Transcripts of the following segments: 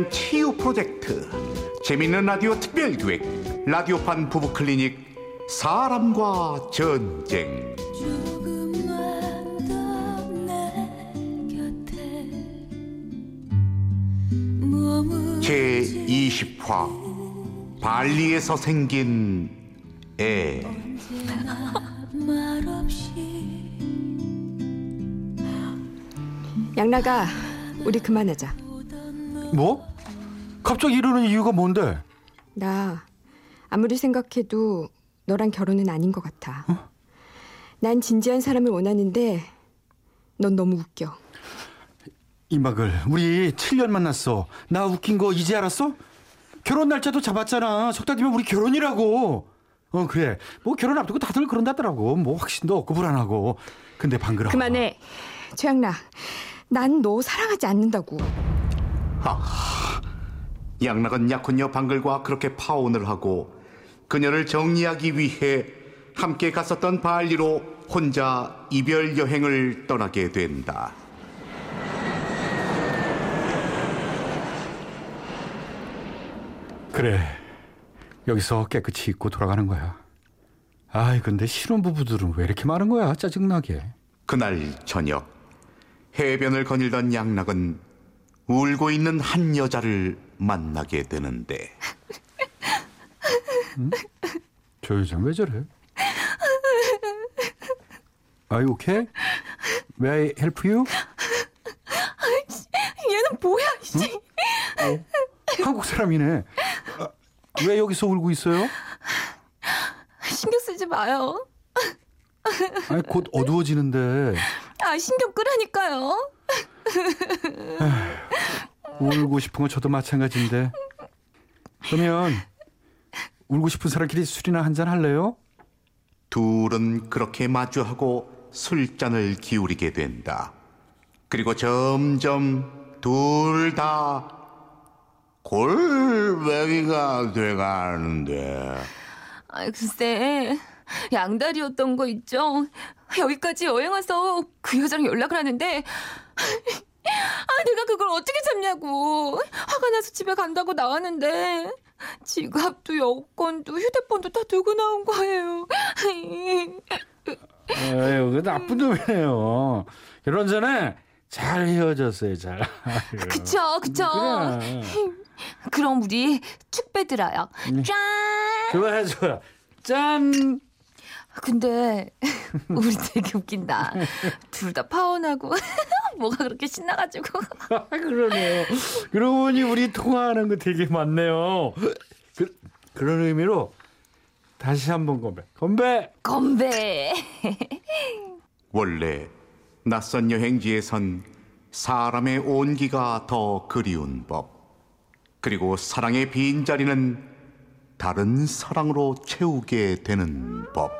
위한 치유 프로젝트 재밌는 라디오 특별기획 라디오판 부부클리닉 사람과 전쟁 조금만 더내 곁에 머무르지 제20화 발리에서 생긴 애 양나가 우리 그만하자. 뭐? 갑자기 이러는 이유가 뭔데? 나 아무리 생각해도 너랑 결혼은 아닌 것 같아. 난 진지한 사람을 원하는데 넌 너무 웃겨. 이막을 우리 7년 만났어. 나 웃긴 거 이제 알았어? 결혼 날짜도 잡았잖아. 석 달 뒤면 우리 결혼이라고. 어 그래. 뭐 결혼 앞두고 다들 그런다더라고. 뭐 확신도 없고 불안하고. 근데 방금 그만해. 최양나. 난너 사랑하지 않는다고. 양락은 약혼녀 방글과 그렇게 파혼을 하고 그녀를 정리하기 위해 함께 갔었던 발리로 혼자 이별 여행을 떠나게 된다. 그래. 여기서 깨끗이 잊고 돌아가는 거야. 아이 근데 신혼부부들은 왜 이렇게 많은 거야? 짜증나게. 그날 저녁 해변을 거닐던 양락은 울고 있는 한 여자를 만나게 되는데 저 여자 왜 저래? Are you okay? May I help you? 얘는 뭐야 이씨 한국 사람이네. 아, 왜 여기서 울고 있어요? 신경 쓰지 마요 아니 곧 어두워지는데 아 신경 끄라니까요 울고 싶은 건 저도 마찬가지인데. 그러면 울고 싶은 사람끼리 술이나 한 잔 할래요? 둘은 그렇게 마주하고 술잔을 기울이게 된다. 그리고 점점 둘 다 골뱅이가 돼가는데 아 글쎄 양다리였던 거 있죠 여기까지 여행 와서 그 여자랑 연락을 하는데 아 내가 그걸 어떻게 참냐고 화가 나서 집에 간다고 나왔는데 지갑도 여권도 휴대폰도 다 두고 나온 거예요 에휴, 그 나쁜 놈이네요. 결혼 전에 잘 헤어졌어요, 잘. 그쵸 그쵸 그래. 그럼 우리 축 빼들어요 음. 짠 좋아, 좋아. 짠! 근데 우리 되게 웃긴다 둘 다 파혼하고 뭐가 그렇게 신나가지고 아, 그러네요. 그러고 보니 우리 통화하는 거 되게 많네요. 그, 그런 의미로 다시 한번 건배. 건배! 건배 원래 낯선 여행지에선 사람의 온기가 더 그리운 법. 그리고 사랑의 빈자리는 다른 사랑으로 채우게 되는 법.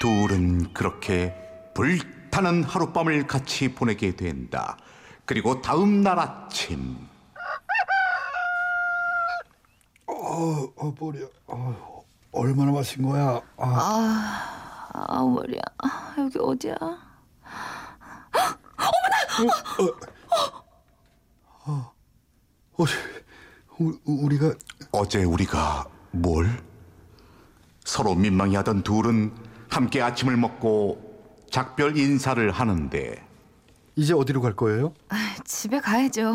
둘은 그렇게 불타는 하룻밤을 같이 보내게 된다. 그리고 다음 날 아침 어, 어, 머리야. 어, 얼마나 마신 거야? 아, 아 머리야 여기 어디야 어, 우- 우리가 어제 우리가 뭘? 서로 민망해하던 둘은 함께 아침을 먹고 작별 인사를 하는데. 이제 어디로 갈 거예요? 아, 집에 가야죠.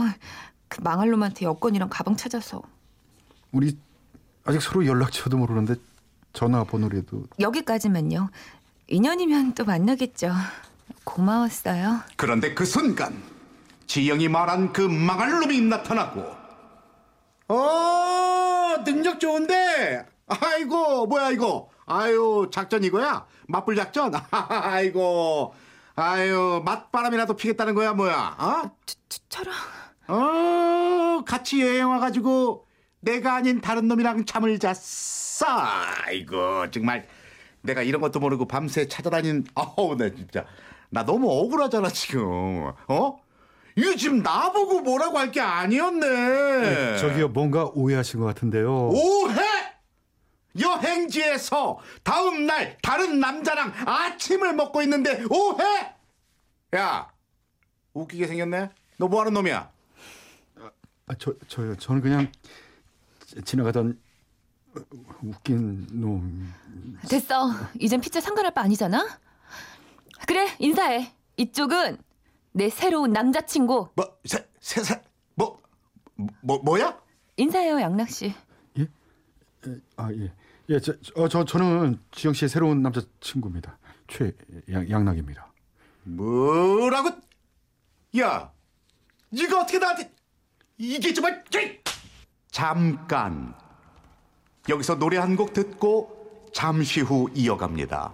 그 망할 놈한테 여권이랑 가방 찾아서. 우리 아직 서로 연락처도 모르는데 전화번호라도. 여기까지만요. 인연이면 또 만나겠죠. 고마웠어요. 그런데 그 순간 지영이 말한 그 망할 놈이 나타나고. 어 능력 좋은데? 아이고 뭐야 이거 아유 작전 이거야? 맞불 작전? 아이고. 아유 맞바람이라도 피겠다는 거야 뭐야? 어? 저, 저, 저랑 어 같이 여행 와가지고 내가 아닌 다른 놈이랑 잠을 잤어. 아이고 정말 내가 이런 것도 모르고 밤새 찾아다닌 아우 나 진짜. 나 너무 억울하잖아 지금. 어? 이거 지금 나보고 뭐라고 할 게 아니었네 저기요 뭔가 오해하신 것 같은데요. 오해 여행지에서 다음 날 다른 남자랑 아침을 먹고 있는데 오해 야 웃기게 생겼네 너 뭐 하는 놈이야? 아, 저 저요. 저는 그냥 지- 지나가던 웃긴 놈. 됐어. 이젠 피자 상관할 바 아니잖아. 그래, 인사해. 이쪽은 내 새로운 남자친구. 뭐, 세, 세, 세, 뭐, 뭐, 뭐야? 인사해요, 양락 씨. 아 예. 예, 저, 저, 저 저는 지영 씨의 새로운 남자 친구입니다. 최양 양락입니다. 뭐라고? 야, 네가 어떻게 나한테 이게 정말 개- 잠깐 여기서 노래 한 곡 듣고 잠시 후 이어갑니다.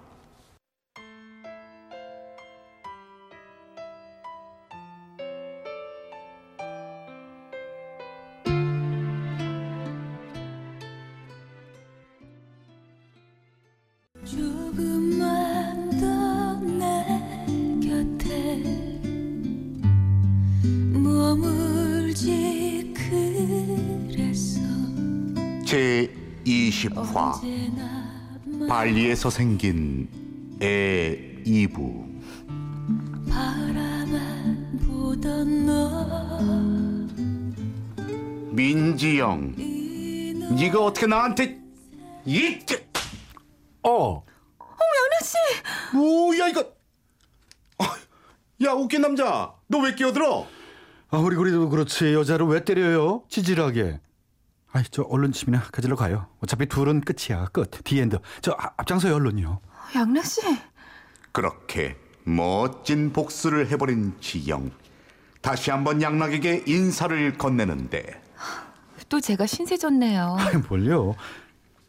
20화 발리에서 생긴 애 이부 바라만 보던 너 민지영 네가 어떻게 나한테 이 어. 양락 씨 뭐야 이거 아, 야 웃긴 남자 너 왜 끼어들어 아무리 그래도 그렇지 여자를 왜 때려요? 찌질하게. 아이 저 얼른 짐이나 가지러 가요. 어차피 둘은 끝이야 끝. The end. 저 앞- 앞장서요 얼른요. 양락 씨 그렇게 멋진 복수를 해버린 지영 다시 한번 양락에게 인사를 건네는데 또 제가 신세 졌네요 아이 뭘요?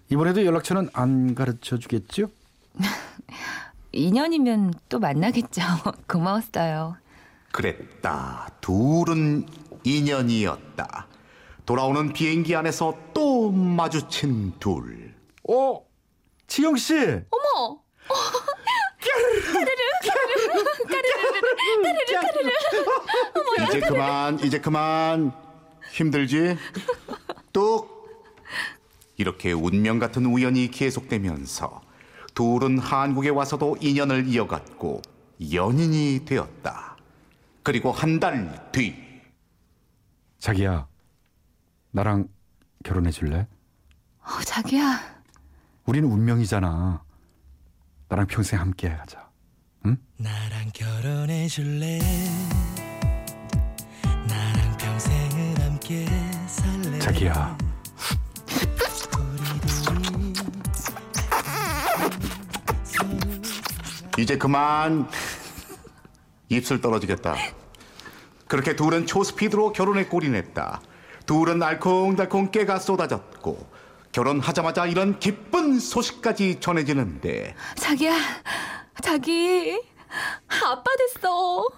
이번에도 연락처는 안 가르쳐 주겠죠? 2년이면 또 만나겠죠 고마웠어요 그랬다 둘은 인연이었다 돌아오는 비행기 안에서 또 마주친 둘. 어, 지영 씨. 어머! 이제 그만 이제 그만. 힘들지? 뚝! 이렇게 운명 같은 우연이 계속되면서 둘은 한국에 와서도 인연을 이어갔고 연인이 되었다. 그리고 한 달 뒤. 자기야, 나랑 결혼해 줄래? 어, 자기야 우리는 운명이잖아. 나랑 평생 함께 하자. 나랑 결혼해 줄래 나랑 평생을 함께 살래 자기야. 이제 그만 입술 떨어지겠다. 그렇게 둘은 초스피드로 결혼에 골인했다. 둘은 알콩달콩 깨가 쏟아졌고 결혼하자마자 이런 기쁜 소식까지 전해지는데. 자기야 자기 아빠 됐어.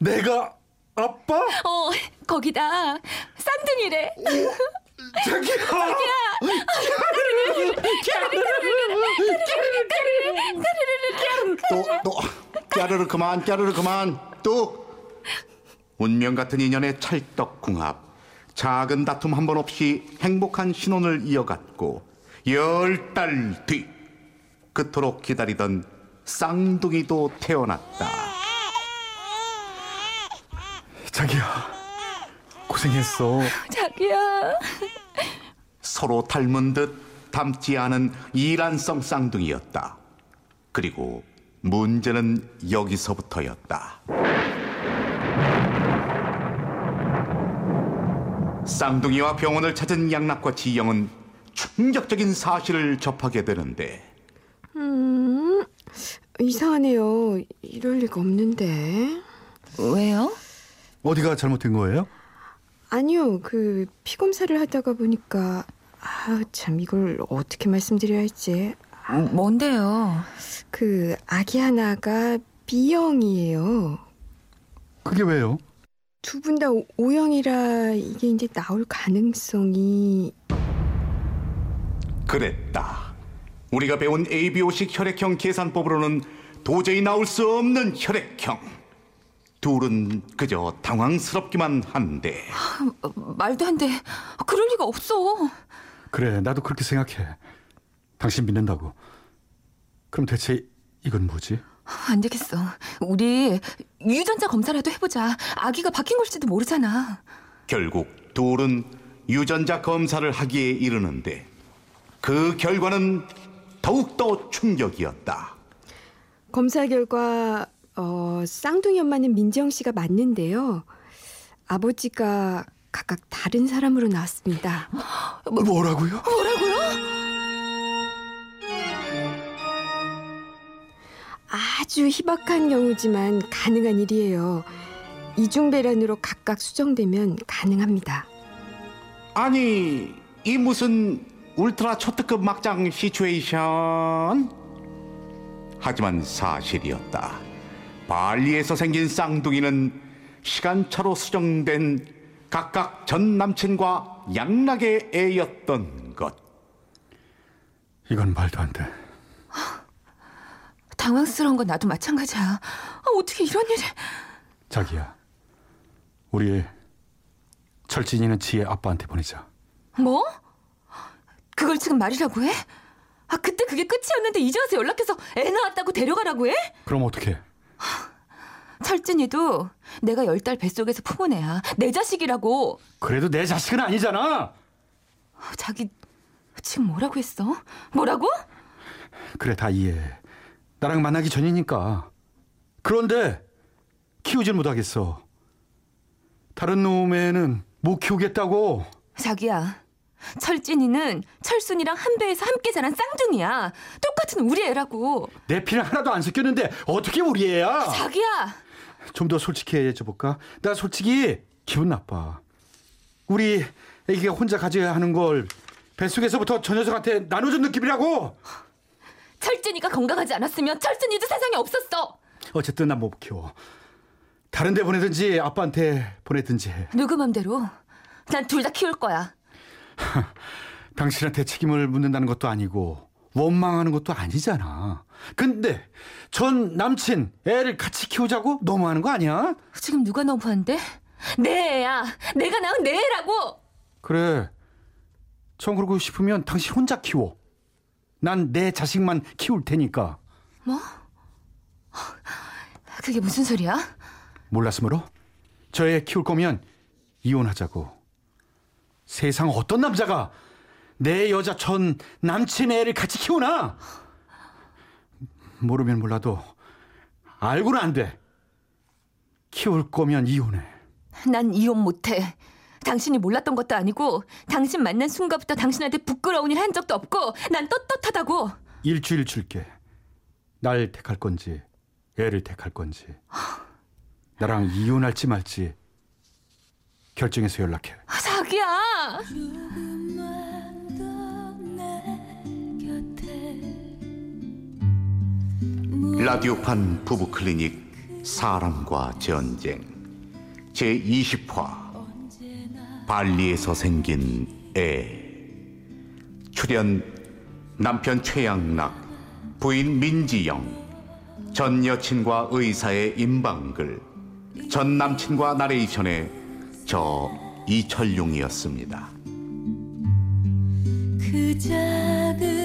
내가 아빠? 어 거기다 쌍둥이래. 자기야. 또또 까르르 그만 까르르 그만. 또! 운명 같은 인연의 찰떡궁합 작은 다툼 한 번 없이 행복한 신혼을 이어갔고 열 달 뒤 그토록 기다리던 쌍둥이도 태어났다 자기야. 고생했어. 자기야 서로 닮은 듯 닮지 않은 이란성 쌍둥이였다 그리고 문제는 여기서부터였다 쌍둥이와 병원을 찾은 양락과 지영은 충격적인 사실을 접하게 되는데 이상하네요. 이럴 리가 없는데. 왜요? 어디가 잘못된 거예요? 아니요, 그 피 검사를 하다가 보니까 아 참 이걸 어떻게 말씀드려야 할지. 뭔데요? 그 아기 하나가 B형이에요. 그게 왜요? 두 분 다 O형이라 이게 이제 나올 가능성이 그랬다. 우리가 배운 ABO식 혈액형 계산법으로는 도저히 나올 수 없는 혈액형. 둘은 그저 당황스럽기만 한데 말도 안 돼. 그럴 리가 없어. 그래, 나도 그렇게 생각해. 당신 믿는다고. 그럼 대체 이건 뭐지? 안 되겠어. 우리 유전자 검사라도 해보자. 아기가 바뀐 걸지도 모르잖아. 결국 둘은 유전자 검사를 하기에 이르는데 그 결과는 더욱더 충격이었다. 검사 결과 어, 쌍둥이 엄마는 민지영 씨가 맞는데요. 아버지가 각각 다른 사람으로 나왔습니다. 뭐라고요? 뭐라고요? 아주 희박한 경우지만 가능한 일이에요. 이중 배란으로 각각 수정되면 가능합니다. 아니 이 무슨 울트라 초특급 막장 시츄에이션? 하지만 사실이었다. 발리에서 생긴 쌍둥이는 시간차로 수정된 각각 전 남친과 양락의 애였던 것. 이건 말도 안 돼. 당황스러운 건 나도 마찬가지야. 아, 어떻게 이런 일을... 자기야, 우리 철진이는 지혜 아빠한테 보내자. 뭐? 그걸 지금 말이라고 해? 아 그때 그게 끝이었는데 이제 와서 연락해서 애 낳았다고 데려가라고 해? 그럼 어떻게? 철진이도 내가 열 달 뱃속에서 품은 애야. 내 자식이라고. 그래도 내 자식은 아니잖아. 아, 자기 지금 뭐라고 했어? 뭐라고? 그래 다 이해해. 나랑 만나기 전이니까. 그런데 키우질 못하겠어. 다른 놈에는 못 키우겠다고. 자기야. 철진이는 철순이랑 한 배에서 함께 자란 쌍둥이야. 똑같은 우리 애라고. 내 피는 하나도 안 섞였는데 어떻게 우리 애야? 자기야. 좀 더 솔직히 해줘볼까? 나 솔직히 기분 나빠. 우리 애기가 혼자 가져야 하는 걸 뱃속에서부터 저 녀석한테 나눠준 느낌이라고. 철진이가 건강하지 않았으면 철순이도 세상에 없었어. 어쨌든 난 못 키워. 다른 데 보내든지 아빠한테 보내든지 해. 누구 맘대로. 난 둘 다 키울 거야. 당신한테 책임을 묻는다는 것도 아니고 원망하는 것도 아니잖아. 근데 전 남친 애를 같이 키우자고 너무하는 거 아니야? 지금 누가 너무한데? 내 애야. 내가 낳은 내 애라고. 그래. 전 그러고 싶으면 당신 혼자 키워. 난 내 자식만 키울 테니까. 뭐? 그게 무슨 소리야? 몰랐으므로 저애 키울 거면 이혼하자고. 세상 어떤 남자가 내 여자 전 남친 애를 같이 키우나? 모르면 몰라도 알고는 안 돼. 키울 거면 이혼해. 난 이혼 못해. 당신이 몰랐던 것도 아니고 당신 만난 순간부터 당신한테 부끄러운 일 한 적도 없고 난 떳떳하다고. 일주일 줄게. 날 택할 건지 애를 택할 건지. 나랑 이혼할지 말지 결정해서 연락해. 아, 자기야. 라디오판 부부 클리닉 사랑과 전쟁 제 20화 발리에서 생긴 애 출연 남편 최양락 부인 민지영 전 여친과 의사의 임방글 전 남친과 나레이션의 저 이철용이었습니다. 그 작은